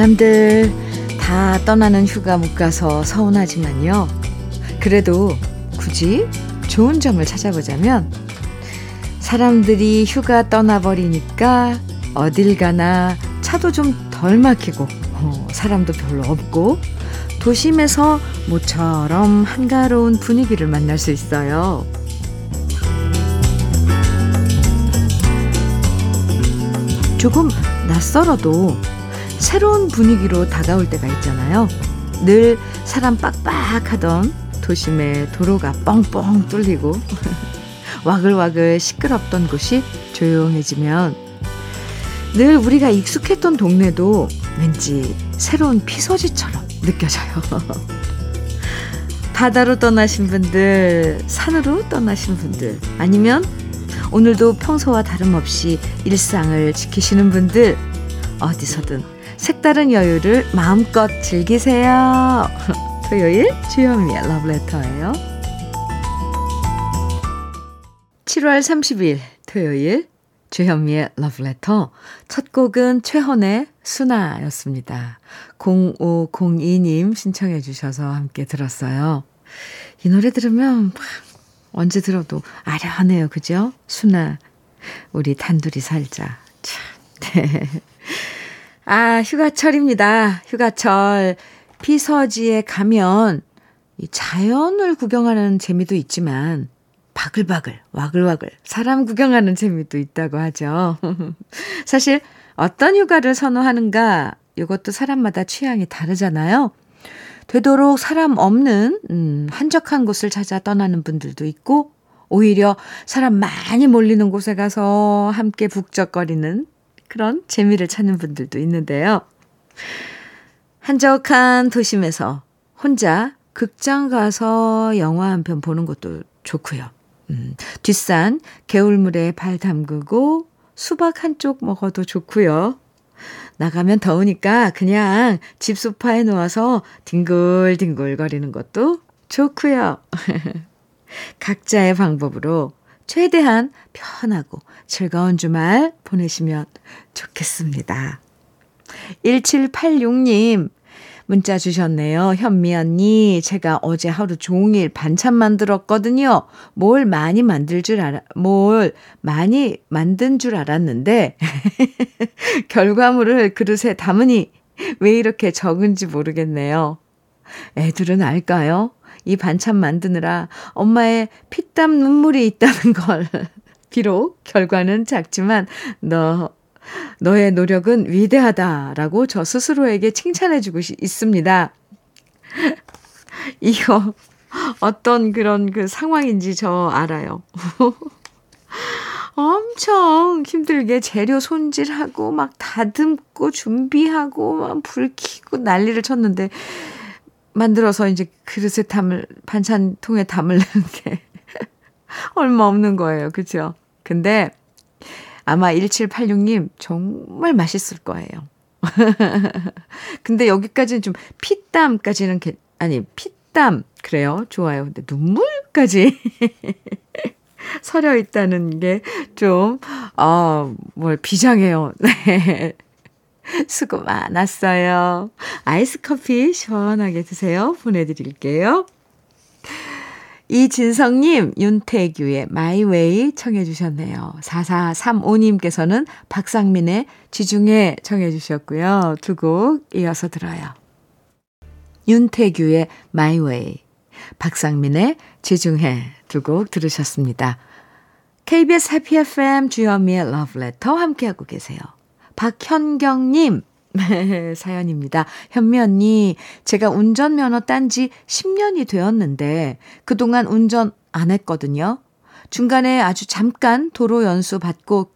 남들 다 떠나는 휴가 못 가서 서운하지만요. 그래도 굳이 좋은 점을 찾아보자면 사람들이 휴가 떠나버리니까 어딜 가나 차도 좀 덜 막히고 어, 사람도 별로 없고 도심에서 모처럼 한가로운 분위기를 만날 수 있어요. 조금 낯설어도 새로운 분위기로 다가올 때가 있잖아요. 늘 사람 빡빡하던 도심의 도로가 뻥뻥 뚫리고 와글와글 시끄럽던 곳이 조용해지면 늘 우리가 익숙했던 동네도 왠지 새로운 피서지처럼 느껴져요. 바다로 떠나신 분들, 산으로 떠나신 분들, 아니면 오늘도 평소와 다름없이 일상을 지키시는 분들 어디서든 색다른 여유를 마음껏 즐기세요. 토요일 주현미의 러브레터예요. 7월 30일 토요일 주현미의 러브레터 첫 곡은 최헌의 수나였습니다. 0502님 신청해 주셔서 함께 들었어요. 이 노래 들으면 언제 들어도 아련해요. 그죠? 수나, 우리 단둘이 살자. 참. 네. 아, 휴가철입니다. 휴가철. 피서지에 가면 이 자연을 구경하는 재미도 있지만 바글바글, 와글와글 사람 구경하는 재미도 있다고 하죠. 사실 어떤 휴가를 선호하는가 이것도 사람마다 취향이 다르잖아요. 되도록 사람 없는 음, 한적한 곳을 찾아 떠나는 분들도 있고 오히려 사람 많이 몰리는 곳에 가서 함께 북적거리는 그런 재미를 찾는 분들도 있는데요. 한적한 도심에서 혼자 극장 가서 영화 한 편 보는 것도 좋고요. 음, 뒷산 개울물에 발 담그고 수박 한 쪽 먹어도 좋고요. 나가면 더우니까 그냥 집 소파에 누워서 뒹굴뒹굴 거리는 것도 좋고요. 각자의 방법으로 최대한 편하고 즐거운 주말 보내시면 좋겠습니다. 1786님, 문자 주셨네요. 현미 언니, 제가 어제 하루 종일 반찬 만들었거든요. 뭘 많이 만들 줄 알아, 뭘 많이 만든 줄 알았는데, 결과물을 그릇에 담으니 왜 이렇게 적은지 모르겠네요. 애들은 알까요? 이 반찬 만드느라 엄마의 피땀 눈물이 있다는 걸. 비록 결과는 작지만, 너 너의 노력은 위대하다라고 저 스스로에게 칭찬해주고 있습니다. 이거 어떤 그런 그 상황인지 저 알아요. 엄청 힘들게 재료 손질하고 막 다듬고 준비하고 막 불 켜고 난리를 쳤는데 만들어서 이제 그릇에 담을 반찬통에 담으려는데 얼마 없는 거예요. 그죠? 근데 아마 1786님 정말 맛있을 거예요. 근데 여기까지는 좀 피땀까지는 개, 아니 피땀 그래요. 좋아요. 근데 눈물까지 서려 있다는 게 좀, 어, 뭘 비장해요. 네. 수고 많았어요. 아이스 커피 시원하게 드세요. 보내드릴게요. 이진성님, 윤태규의 마이웨이 청해주셨네요. 4435님께서는 박상민의 지중해 청해주셨고요. 두 곡 이어서 들어요. 윤태규의 마이웨이, 박상민의 지중해 두 곡 들으셨습니다. KBS 해피 FM 주현미의 러브레터 함께하고 계세요. 박현경님, 네, 사연입니다. 현미 언니, 제가 운전면허 딴 지 10년이 되었는데 그동안 운전 안 했거든요. 중간에 아주 잠깐 도로 연수 받고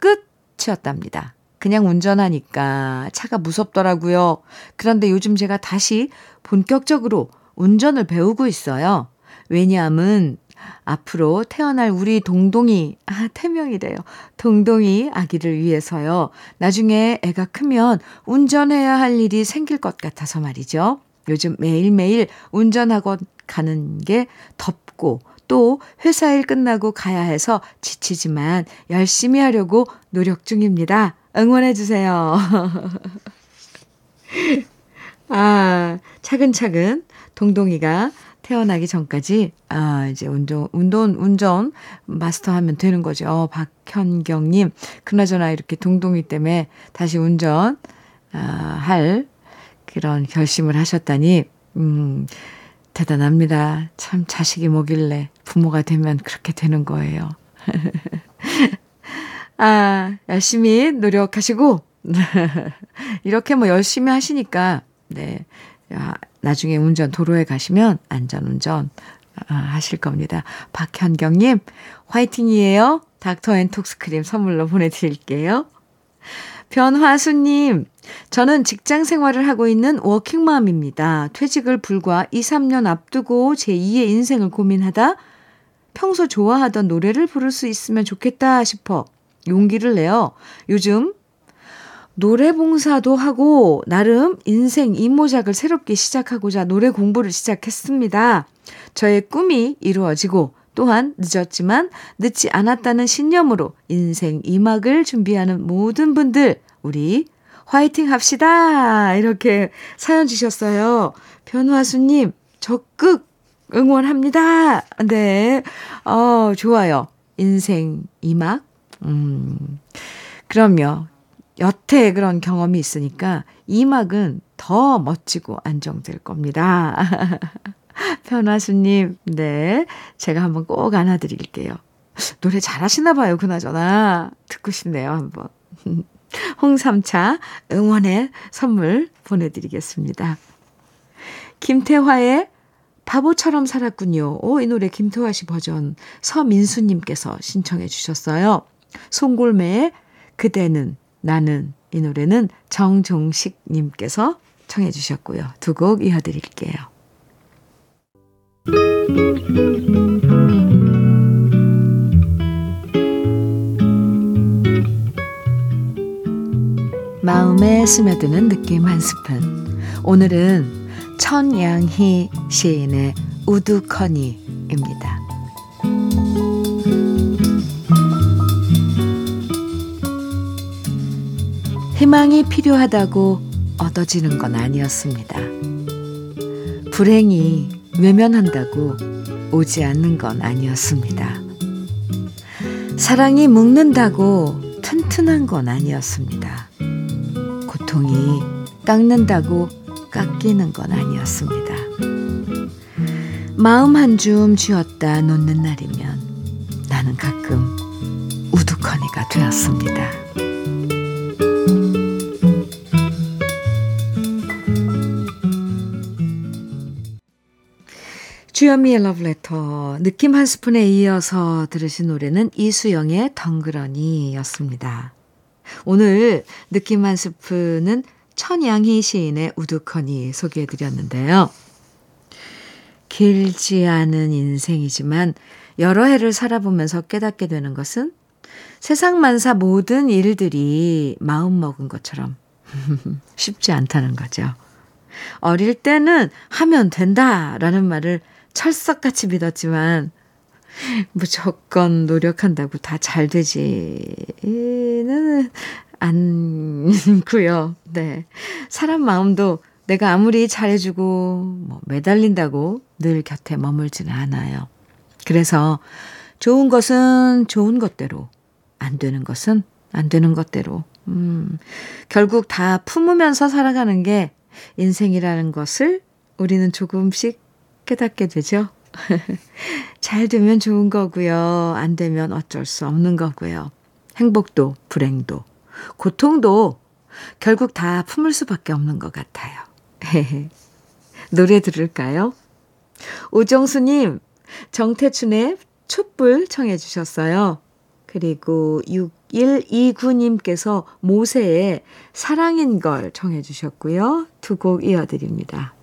끝이었답니다. 그냥 운전하니까 차가 무섭더라고요. 그런데 요즘 제가 다시 본격적으로 운전을 배우고 있어요. 왜냐하면 앞으로 태어날 우리 동동이, 아, 태명이래요. 동동이 아기를 위해서요. 나중에 애가 크면 운전해야 할 일이 생길 것 같아서 말이죠. 요즘 매일매일 운전학원 가는 게 덥고 또 회사 일 끝나고 가야 해서 지치지만 열심히 하려고 노력 중입니다. 응원해 주세요. 아, 차근차근 동동이가 태어나기 전까지, 아, 이제 운동, 운동, 운전 마스터하면 되는 거죠. 어, 박현경님. 그나저나 이렇게 동동이 때문에 다시 운전, 아, 할 그런 결심을 하셨다니, 음, 대단합니다. 참 자식이 뭐길래 부모가 되면 그렇게 되는 거예요. 아, 열심히 노력하시고, 이렇게 뭐 열심히 하시니까, 네. 야, 나중에 운전 도로에 가시면 안전운전 아, 하실 겁니다. 박현경님, 화이팅이에요. 닥터 앤 톡스크림 선물로 보내드릴게요. 변화수님, 저는 직장 생활을 하고 있는 워킹맘입니다. 퇴직을 불과 2, 3년 앞두고 제 2의 인생을 고민하다 평소 좋아하던 노래를 부를 수 있으면 좋겠다 싶어 용기를 내어 요즘 노래 봉사도 하고 나름 인생 이모작을 새롭게 시작하고자 노래 공부를 시작했습니다. 저의 꿈이 이루어지고 또한 늦었지만 늦지 않았다는 신념으로 인생 이막을 준비하는 모든 분들 우리 화이팅 합시다. 이렇게 사연 주셨어요. 변화수님 적극 응원합니다. 네. 어, 좋아요. 인생 이막. 음. 그럼요. 여태 그런 경험이 있으니까 이 막은 더 멋지고 안정될 겁니다. 변화수님, 네. 제가 한번 꼭 안아드릴게요. 노래 잘하시나 봐요, 그나저나. 듣고 싶네요, 한번. 홍삼차 응원의 선물 보내드리겠습니다. 김태화의 바보처럼 살았군요. 오, 이 노래 김태화 씨 버전 서민수님께서 신청해 주셨어요. 송골매의 그대는 나는 이 노래는 정종식 님께서 청해 주셨고요. 두 곡 이어드릴게요. 마음에 스며드는 느낌 한 스푼. 오늘은 천양희 시인의 우두커니입니다. 희망이 필요하다고 얻어지는 건 아니었습니다. 불행이 외면한다고 오지 않는 건 아니었습니다. 사랑이 묶는다고 튼튼한 건 아니었습니다. 고통이 깎는다고 깎이는 건 아니었습니다. 마음 한 줌 쥐었다 놓는 날이면 나는 가끔 우두커니가 되었습니다. 주현미의 러브레터 느낌 한 스푼에 이어서 들으신 노래는 이수영의 덩그러니였습니다. 오늘 느낌 한 스푼은 천양희 시인의 우두커니 소개해드렸는데요. 길지 않은 인생이지만 여러 해를 살아보면서 깨닫게 되는 것은 세상 만사 모든 일들이 마음먹은 것처럼 쉽지 않다는 거죠. 어릴 때는 하면 된다라는 말을 철석같이 믿었지만 무조건 노력한다고 다 잘 되지는 않고요. 네. 사람 마음도 내가 아무리 잘해주고 뭐 매달린다고 늘 곁에 머물지는 않아요. 그래서 좋은 것은 좋은 것대로, 안 되는 것은 안 되는 것대로, 음, 결국 다 품으면서 살아가는 게 인생이라는 것을 우리는 조금씩 깨닫게 되죠. 잘 되면 좋은 거고요. 안 되면 어쩔 수 없는 거고요. 행복도 불행도 고통도 결국 다 품을 수밖에 없는 것 같아요. 노래 들을까요? 오정수님, 정태춘의 촛불 청해 주셨어요. 그리고 6129님께서 모세의 사랑인 걸 청해 주셨고요. 두 곡 이어드립니다.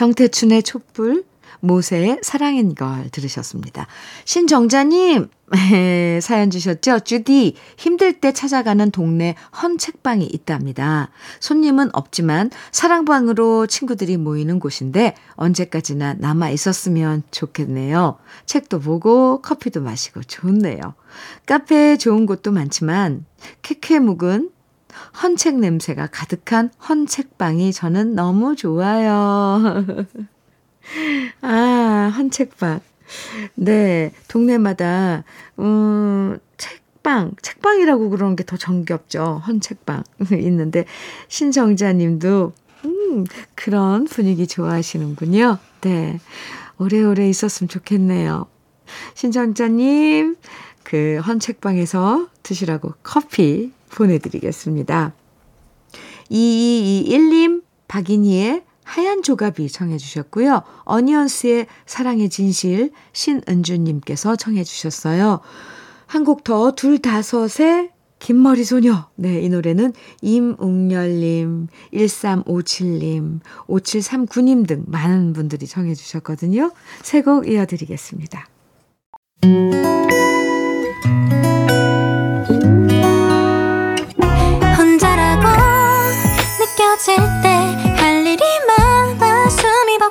정태춘의 촛불, 모세의 사랑인 걸 들으셨습니다. 신정자님, 사연 주셨죠? 주디, 힘들 때 찾아가는 동네 헌 책방이 있답니다. 손님은 없지만 사랑방으로 친구들이 모이는 곳인데 언제까지나 남아 있었으면 좋겠네요. 책도 보고 커피도 마시고 좋네요. 카페에 좋은 곳도 많지만 캐캐묵은 헌책 냄새가 가득한 헌책방이 저는 너무 좋아요. 아, 헌책방. 네, 동네마다, 음, 책방, 책방이라고 그러는 게 더 정겹죠. 헌책방. 있는데, 신정자 님도, 음, 그런 분위기 좋아하시는군요. 네. 오래오래 있었으면 좋겠네요. 신정자 님, 그 헌책방에서 드시라고 커피 보내드리겠습니다. 2221님, 박인희의 하얀 조갑이 청해 주셨고요. 어니언스의 사랑의 진실 신은주님께서 청해 주셨어요. 한 곡 더 둘 다섯의 긴머리 소녀. 네, 이 노래는 임웅열님, 1357님, 5739님 등 많은 분들이 청해 주셨거든요. 세 곡 이어드리겠습니다.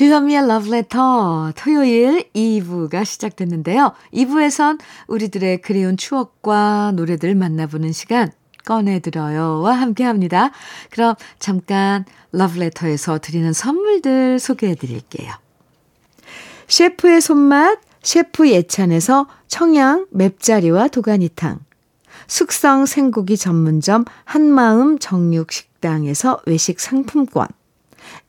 주현미의 러브레터 토요일 2부가 시작됐는데요. 2부에선 우리들의 그리운 추억과 노래들 만나보는 시간 꺼내들어요와 함께합니다. 그럼 잠깐 러브레터에서 드리는 선물들 소개해드릴게요. 셰프의 손맛 셰프 예찬에서 청양 맵자리와 도가니탕 숙성 생고기 전문점 한마음 정육식당에서 외식 상품권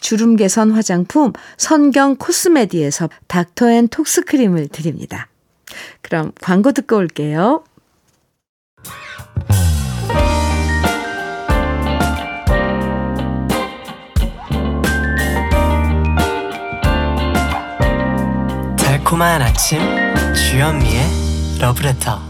주름 개선 화장품 선경 코스메디에서 닥터앤톡스 크림을 드립니다. 그럼 광고 듣고 올게요. 달콤한 아침 주현미의 러브레터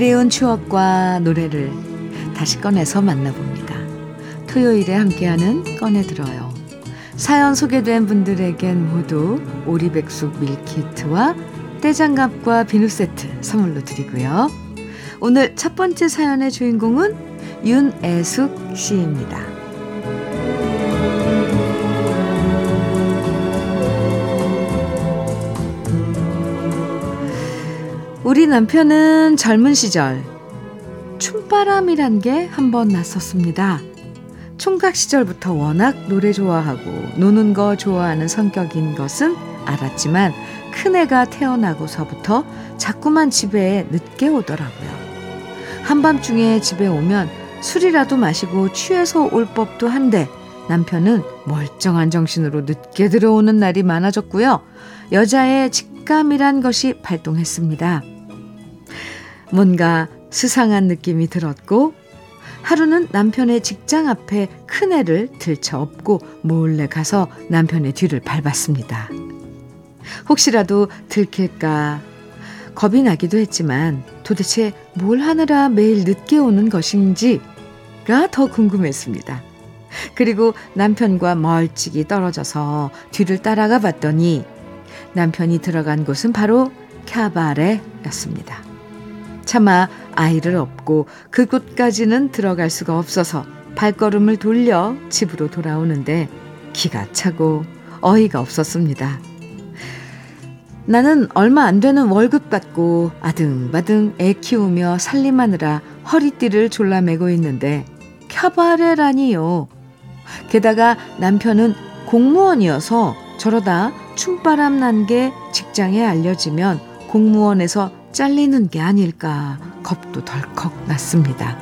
그리운 추억과 노래를 다시 꺼내서 만나봅니다. 토요일에 함께하는 꺼내들어요. 사연 소개된 분들에겐 모두 오리백숙 밀키트와 떼장갑과 비누 세트 선물로 드리고요. 오늘 첫 번째 사연의 주인공은 윤애숙 씨입니다. 우리 남편은 젊은 시절 춤바람이란 게 한 번 났었습니다. 총각 시절부터 워낙 노래 좋아하고 노는 거 좋아하는 성격인 것은 알았지만 큰애가 태어나고서부터 자꾸만 집에 늦게 오더라고요. 한밤중에 집에 오면 술이라도 마시고 취해서 올 법도 한데 남편은 멀쩡한 정신으로 늦게 들어오는 날이 많아졌고요. 여자의 직감이란 것이 발동했습니다. 뭔가 수상한 느낌이 들었고 하루는 남편의 직장 앞에 큰애를 들쳐 업고 몰래 가서 남편의 뒤를 밟았습니다. 혹시라도 들킬까 겁이 나기도 했지만 도대체 뭘 하느라 매일 늦게 오는 것인지가 더 궁금했습니다. 그리고 남편과 멀찍이 떨어져서 뒤를 따라가 봤더니 남편이 들어간 곳은 바로 캬바레였습니다. 차마 아이를 업고 그곳까지는 들어갈 수가 없어서 발걸음을 돌려 집으로 돌아오는데 기가 차고 어이가 없었습니다. 나는 얼마 안 되는 월급 받고 아등바등 애 키우며 살림하느라 허리띠를 졸라매고 있는데 캬바레라니요. 게다가 남편은 공무원이어서 저러다 춤바람 난 게 직장에 알려지면 공무원에서 잘리는 게 아닐까 겁도 덜컥 났습니다.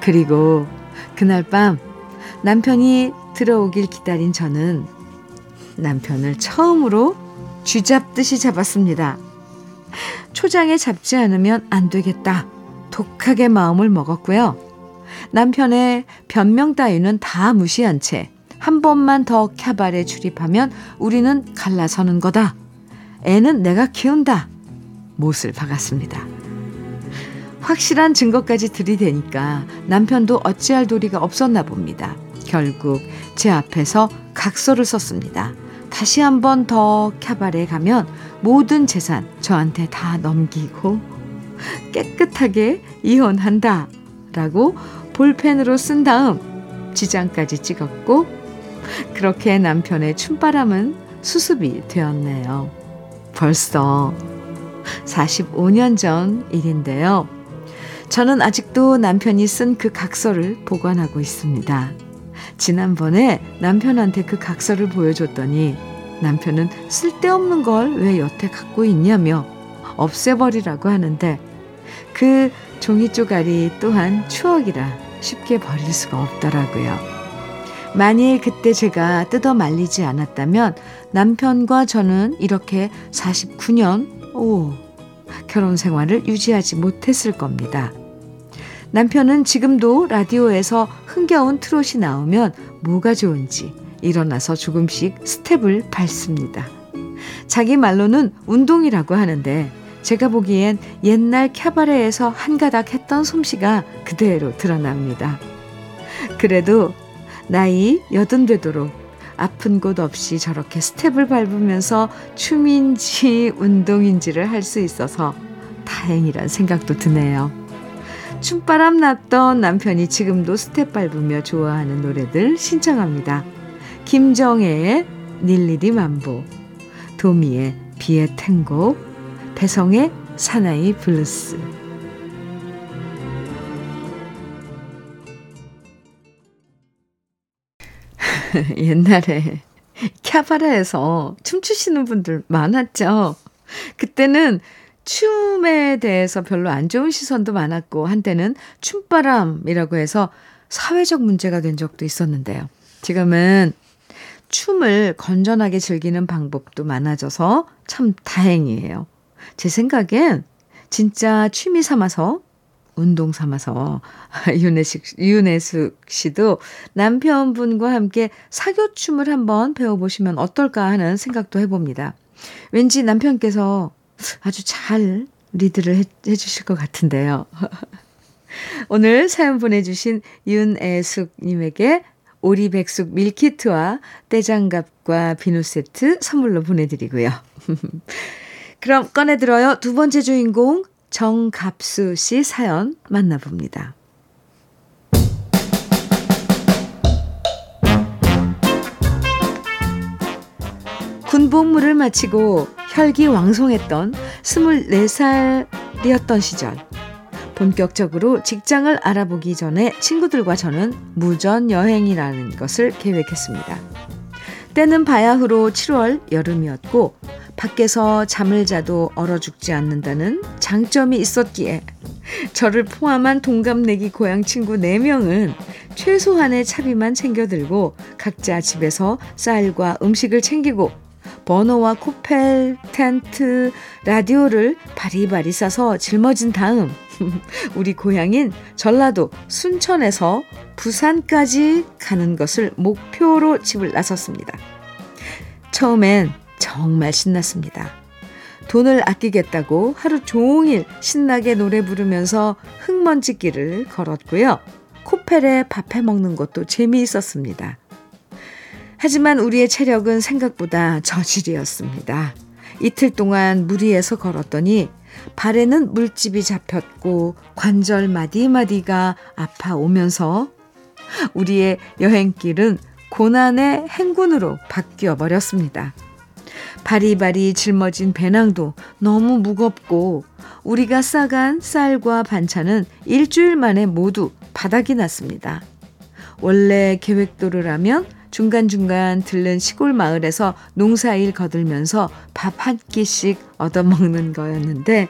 그리고 그날 밤 남편이 들어오길 기다린 저는 남편을 처음으로 쥐잡듯이 잡았습니다. 초장에 잡지 않으면 안 되겠다. 독하게 마음을 먹었고요. 남편의 변명 따위는 다 무시한 채 한 번만 더 캬바레 출입하면 우리는 갈라서는 거다. 애는 내가 키운다. 못을 박았습니다. 확실한 증거까지 들이대니까 남편도 어찌할 도리가 없었나 봅니다. 결국 제 앞에서 각서를 썼습니다. 다시 한 번더 캬바레 가면 모든 재산 저한테 다 넘기고 깨끗하게 이혼한다. 라고 볼펜으로 쓴 다음 지장까지 찍었고 그렇게 남편의 춤바람은 수습이 되었네요. 벌써 45년 전 일인데요. 저는 아직도 남편이 쓴 그 각서를 보관하고 있습니다. 지난번에 남편한테 그 각서를 보여줬더니 남편은 쓸데없는 걸 왜 여태 갖고 있냐며 없애버리라고 하는데 그 종이 쪼가리 또한 추억이라 쉽게 버릴 수가 없더라고요. 만일 그때 제가 뜯어 말리지 않았다면 남편과 저는 이렇게 49년, 오, 결혼 생활을 유지하지 못했을 겁니다. 남편은 지금도 라디오에서 흥겨운 트롯이 나오면 뭐가 좋은지 일어나서 조금씩 스텝을 밟습니다. 자기 말로는 운동이라고 하는데 제가 보기엔 옛날 캬바레에서 한가닥 했던 솜씨가 그대로 드러납니다. 그래도 나이 여든 되도록 아픈 곳 없이 저렇게 스텝을 밟으면서 춤인지 운동인지를 할 수 있어서 다행이란 생각도 드네요. 춤바람 났던 남편이 지금도 스텝 밟으며 좋아하는 노래들 신청합니다. 김정혜의 닐리리 만보, 도미의 비의 탱고, 배성의 사나이 블루스. 옛날에 캬바레에서 춤추시는 분들 많았죠. 그때는 춤에 대해서 별로 안 좋은 시선도 많았고 한때는 춤바람이라고 해서 사회적 문제가 된 적도 있었는데요. 지금은 춤을 건전하게 즐기는 방법도 많아져서 참 다행이에요. 제 생각엔 진짜 취미 삼아서 운동 삼아서 윤혜식, 윤혜숙 씨도 남편분과 함께 사교춤을 한번 배워보시면 어떨까 하는 생각도 해봅니다. 왠지 남편께서 아주 잘 리드를 해, 해주실 것 같은데요. 오늘 사연 보내주신 윤애숙님에게 오리백숙 밀키트와 떼장갑과 비누 세트 선물로 보내드리고요. 그럼 꺼내들어요. 두 번째 주인공 정갑수 씨 사연 만나봅니다. 군복무를 마치고 혈기왕성했던 24살이었던 시절. 본격적으로 직장을 알아보기 전에 친구들과 저는 무전 여행이라는 것을 계획했습니다. 때는 바야흐로 7월 여름이었고 밖에서 잠을 자도 얼어 죽지 않는다는 장점이 있었기에 저를 포함한 동갑내기 고향 친구 4명은 최소한의 차비만 챙겨 들고 각자 집에서 쌀과 음식을 챙기고 버너와 코펠, 텐트, 라디오를 바리바리 싸서 짊어진 다음 우리 고향인 전라도 순천에서 부산까지 가는 것을 목표로 집을 나섰습니다. 처음엔 정말 신났습니다. 돈을 아끼겠다고 하루 종일 신나게 노래 부르면서 흙먼지길을 걸었고요. 코펠에 밥해 먹는 것도 재미있었습니다. 하지만 우리의 체력은 생각보다 저질이었습니다. 이틀 동안 무리해서 걸었더니 발에는 물집이 잡혔고 관절 마디마디가 아파오면서 우리의 여행길은 고난의 행군으로 바뀌어 버렸습니다. 바리바리 짊어진 배낭도 너무 무겁고 우리가 싸간 쌀과 반찬은 일주일 만에 모두 바닥이 났습니다. 원래 계획도를하면 중간중간 들른 시골 마을에서 농사일 거들면서 밥 한 끼씩 얻어먹는 거였는데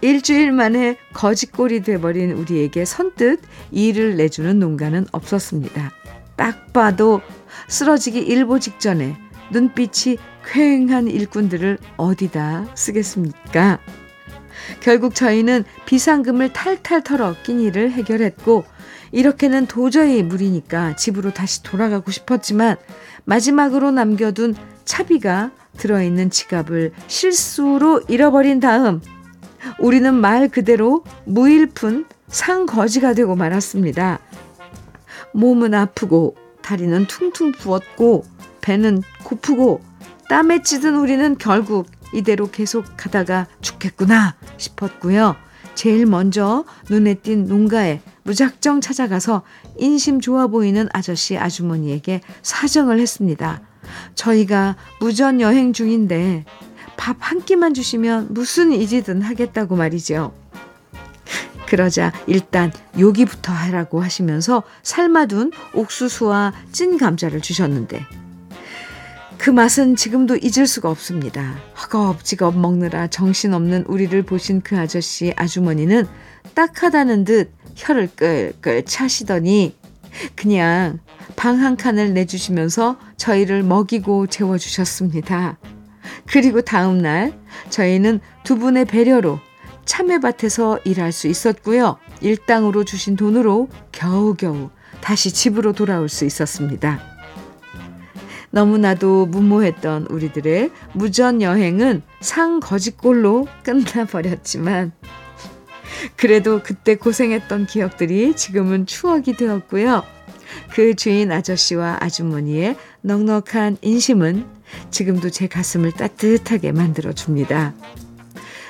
일주일 만에 거지꼴이 돼버린 우리에게 선뜻 일을 내주는 농가는 없었습니다. 딱 봐도 쓰러지기 일보 직전에 눈빛이 쾌행한 일꾼들을 어디다 쓰겠습니까? 결국 저희는 비상금을 탈탈 털어 끼니를 해결했고 이렇게는 도저히 무리니까 집으로 다시 돌아가고 싶었지만 마지막으로 남겨둔 차비가 들어있는 지갑을 실수로 잃어버린 다음 우리는 말 그대로 무일푼 상거지가 되고 말았습니다. 몸은 아프고 다리는 퉁퉁 부었고 배는 고프고 땀에 찌든 우리는 결국 이대로 계속 가다가 죽겠구나 싶었고요. 제일 먼저 눈에 띈 농가에 무작정 찾아가서 인심 좋아 보이는 아저씨 아주머니에게 사정을 했습니다. 저희가 무전 여행 중인데 밥 한 끼만 주시면 무슨 일이든 하겠다고 말이죠. 그러자 일단 요기부터 하라고 하시면서 삶아둔 옥수수와 찐 감자를 주셨는데 그 맛은 지금도 잊을 수가 없습니다. 허겁지겁 먹느라 정신없는 우리를 보신 그 아저씨 아주머니는 딱하다는 듯 혀를 끌끌 차시더니 그냥 방 한 칸을 내주시면서 저희를 먹이고 재워주셨습니다. 그리고 다음날 저희는 두 분의 배려로 참외밭에서 일할 수 있었고요. 일당으로 주신 돈으로 겨우겨우 다시 집으로 돌아올 수 있었습니다. 너무나도 무모했던 우리들의 무전 여행은 상거짓골로 끝나버렸지만 그래도 그때 고생했던 기억들이 지금은 추억이 되었고요. 그 주인 아저씨와 아주머니의 넉넉한 인심은 지금도 제 가슴을 따뜻하게 만들어 줍니다.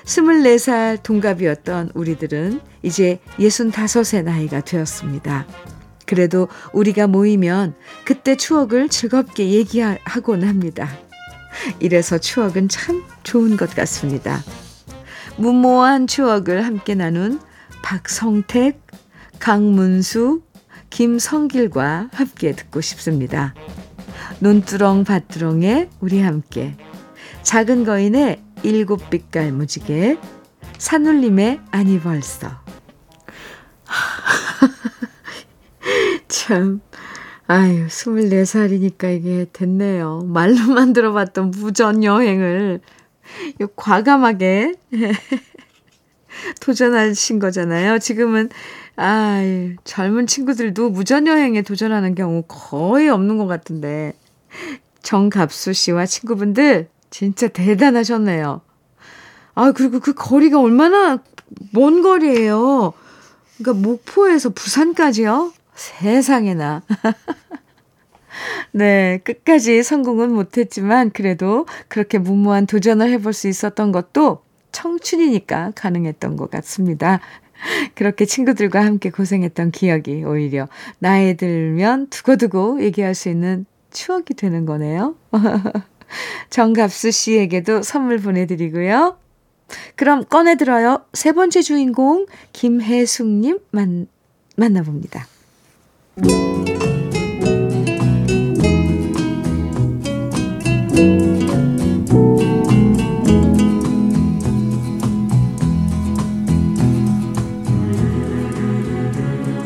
24살 동갑이었던 우리들은 이제 65의 나이가 되었습니다. 그래도 우리가 모이면 그때 추억을 즐겁게 얘기하곤 합니다. 이래서 추억은 참 좋은 것 같습니다. 무모한 추억을 함께 나눈 박성택, 강문수, 김성길과 함께 듣고 싶습니다. 논두렁 밭두렁에 우리 함께 작은 거인의 일곱 빛깔 무지개 산울림의 아니 벌써 참, 아유, 24살이니까 이게 됐네요. 말로만 들어봤던 무전 여행을 과감하게 도전하신 거잖아요. 지금은, 아 젊은 친구들도 무전 여행에 도전하는 경우 거의 없는 것 같은데. 정갑수 씨와 친구분들 진짜 대단하셨네요. 아, 그리고 그 거리가 얼마나 먼 거리예요. 그러니까 목포에서 부산까지요? 세상에나. 네, 끝까지 성공은 못했지만 그래도 그렇게 무모한 도전을 해볼 수 있었던 것도 청춘이니까 가능했던 것 같습니다. 그렇게 친구들과 함께 고생했던 기억이 오히려 나이 들면 두고두고 얘기할 수 있는 추억이 되는 거네요. 정갑수 씨에게도 선물 보내드리고요. 그럼 꺼내들어요. 세 번째 주인공 김혜숙님 만, 만나봅니다.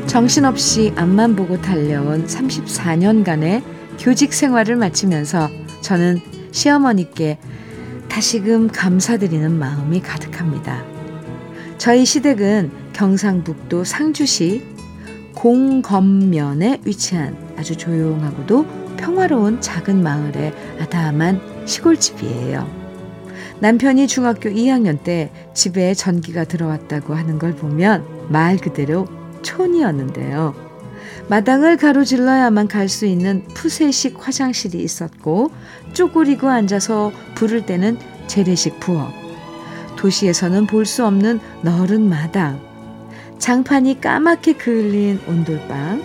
정신없이 앞만 보고 달려온 34년간의 교직 생활을 마치면서 저는 시어머니께 다시금 감사드리는 마음이 가득합니다. 저희 시댁은 경상북도 상주시 공검면에 위치한 아주 조용하고도 평화로운 작은 마을의 아담한 시골집이에요. 남편이 중학교 2학년 때 집에 전기가 들어왔다고 하는 걸 보면 말 그대로 촌이었는데요. 마당을 가로질러야만 갈 수 있는 푸세식 화장실이 있었고 쪼그리고 앉아서 부를 때는 재래식 부엌 도시에서는 볼 수 없는 너른 마당 장판이 까맣게 그을린 온돌방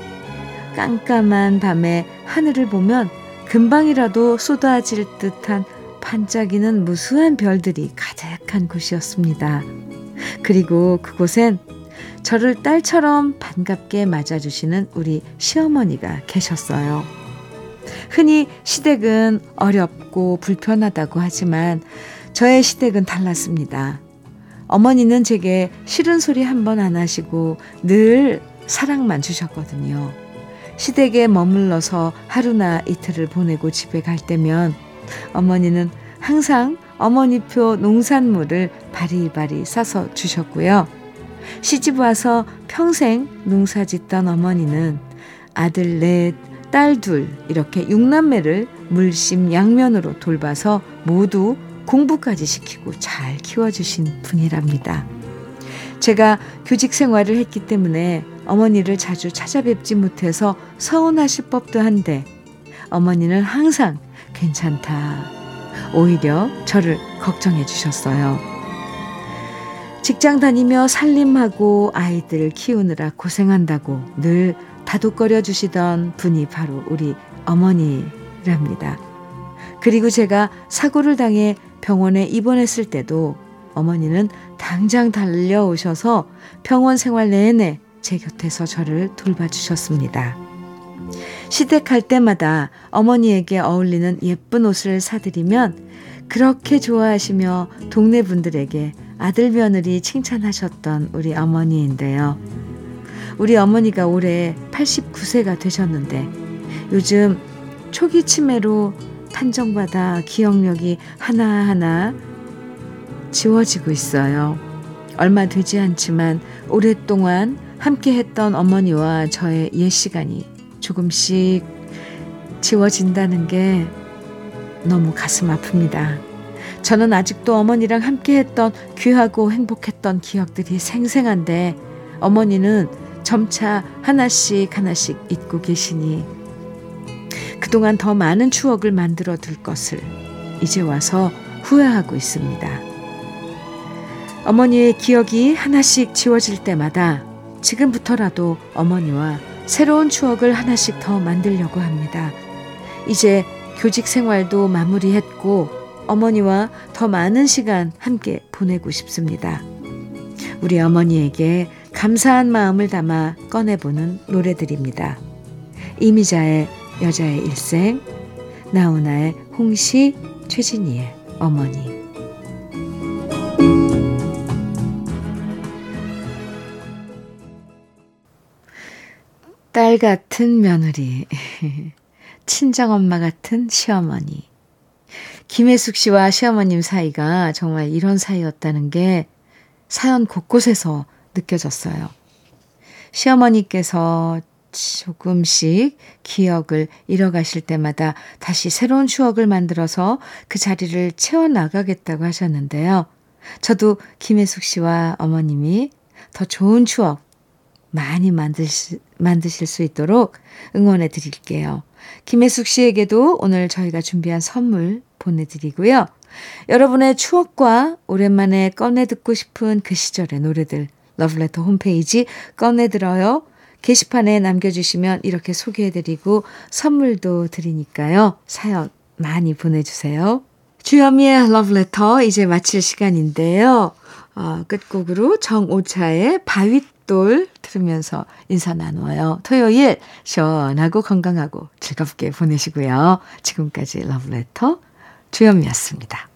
깜깜한 밤에 하늘을 보면 금방이라도 쏟아질 듯한 반짝이는 무수한 별들이 가득한 곳이었습니다. 그리고 그곳엔 저를 딸처럼 반갑게 맞아주시는 우리 시어머니가 계셨어요. 흔히 시댁은 어렵고 불편하다고 하지만 저의 시댁은 달랐습니다. 어머니는 제게 싫은 소리 한 번 안 하시고 늘 사랑만 주셨거든요. 시댁에 머물러서 하루나 이틀을 보내고 집에 갈 때면 어머니는 항상 어머니표 농산물을 바리바리 싸서 주셨고요. 시집 와서 평생 농사 짓던 어머니는 아들 넷, 딸 둘, 이렇게 육남매를 물심 양면으로 돌봐서 모두 공부까지 시키고 잘 키워주신 분이랍니다. 제가 교직 생활을 했기 때문에 어머니를 자주 찾아뵙지 못해서 서운하실 법도 한데 어머니는 항상 괜찮다. 오히려 저를 걱정해 주셨어요. 직장 다니며 살림하고 아이들 키우느라 고생한다고 늘 다독거려 주시던 분이 바로 우리 어머니랍니다. 그리고 제가 사고를 당해 병원에 입원했을 때도 어머니는 당장 달려오셔서 병원 생활 내내 제 곁에서 저를 돌봐주셨습니다. 시댁 갈 때마다 어머니에게 어울리는 예쁜 옷을 사드리면 그렇게 좋아하시며 동네 분들에게 아들 며느리 칭찬하셨던 우리 어머니인데요. 우리 어머니가 올해 89세가 되셨는데 요즘 초기 치매로 판정받아 기억력이 하나하나 지워지고 있어요. 얼마 되지 않지만 오랫동안 함께 했던 어머니와 저의 옛 시간이 조금씩 지워진다는 게 너무 가슴 아픕니다. 저는 아직도 어머니랑 함께 했던 귀하고 행복했던 기억들이 생생한데 어머니는 점차 하나씩 하나씩 잊고 계시니 그동안 더 많은 추억을 만들어 둘 것을 이제 와서 후회하고 있습니다. 어머니의 기억이 하나씩 지워질 때마다 지금부터라도 어머니와 새로운 추억을 하나씩 더 만들려고 합니다. 이제 교직 생활도 마무리했고 어머니와 더 많은 시간 함께 보내고 싶습니다. 우리 어머니에게 감사한 마음을 담아 꺼내보는 노래들입니다. 이미자의 여자의 일생, 나훈아의 홍시, 최진희의 어머니. 딸 같은 며느리, 친정엄마 같은 시어머니. 김혜숙 씨와 시어머님 사이가 정말 이런 사이였다는 게 사연 곳곳에서 느껴졌어요. 시어머니께서 조금씩 기억을 잃어가실 때마다 다시 새로운 추억을 만들어서 그 자리를 채워나가겠다고 하셨는데요. 저도 김혜숙 씨와 어머님이 더 좋은 추억 많이 만드시, 만드실 수 있도록 응원해 드릴게요. 김혜숙 씨에게도 오늘 저희가 준비한 선물 보내드리고요. 여러분의 추억과 오랜만에 꺼내 듣고 싶은 그 시절의 노래들 러브레터 홈페이지 꺼내들어요. 게시판에 남겨주시면 이렇게 소개해드리고 선물도 드리니까요. 사연 많이 보내주세요. 주현미의 러브레터 이제 마칠 시간인데요. 어, 끝곡으로 정오차의 바윗돌 들으면서 인사 나누어요. 토요일 시원하고 건강하고 즐겁게 보내시고요. 지금까지 러브레터 주현미였습니다.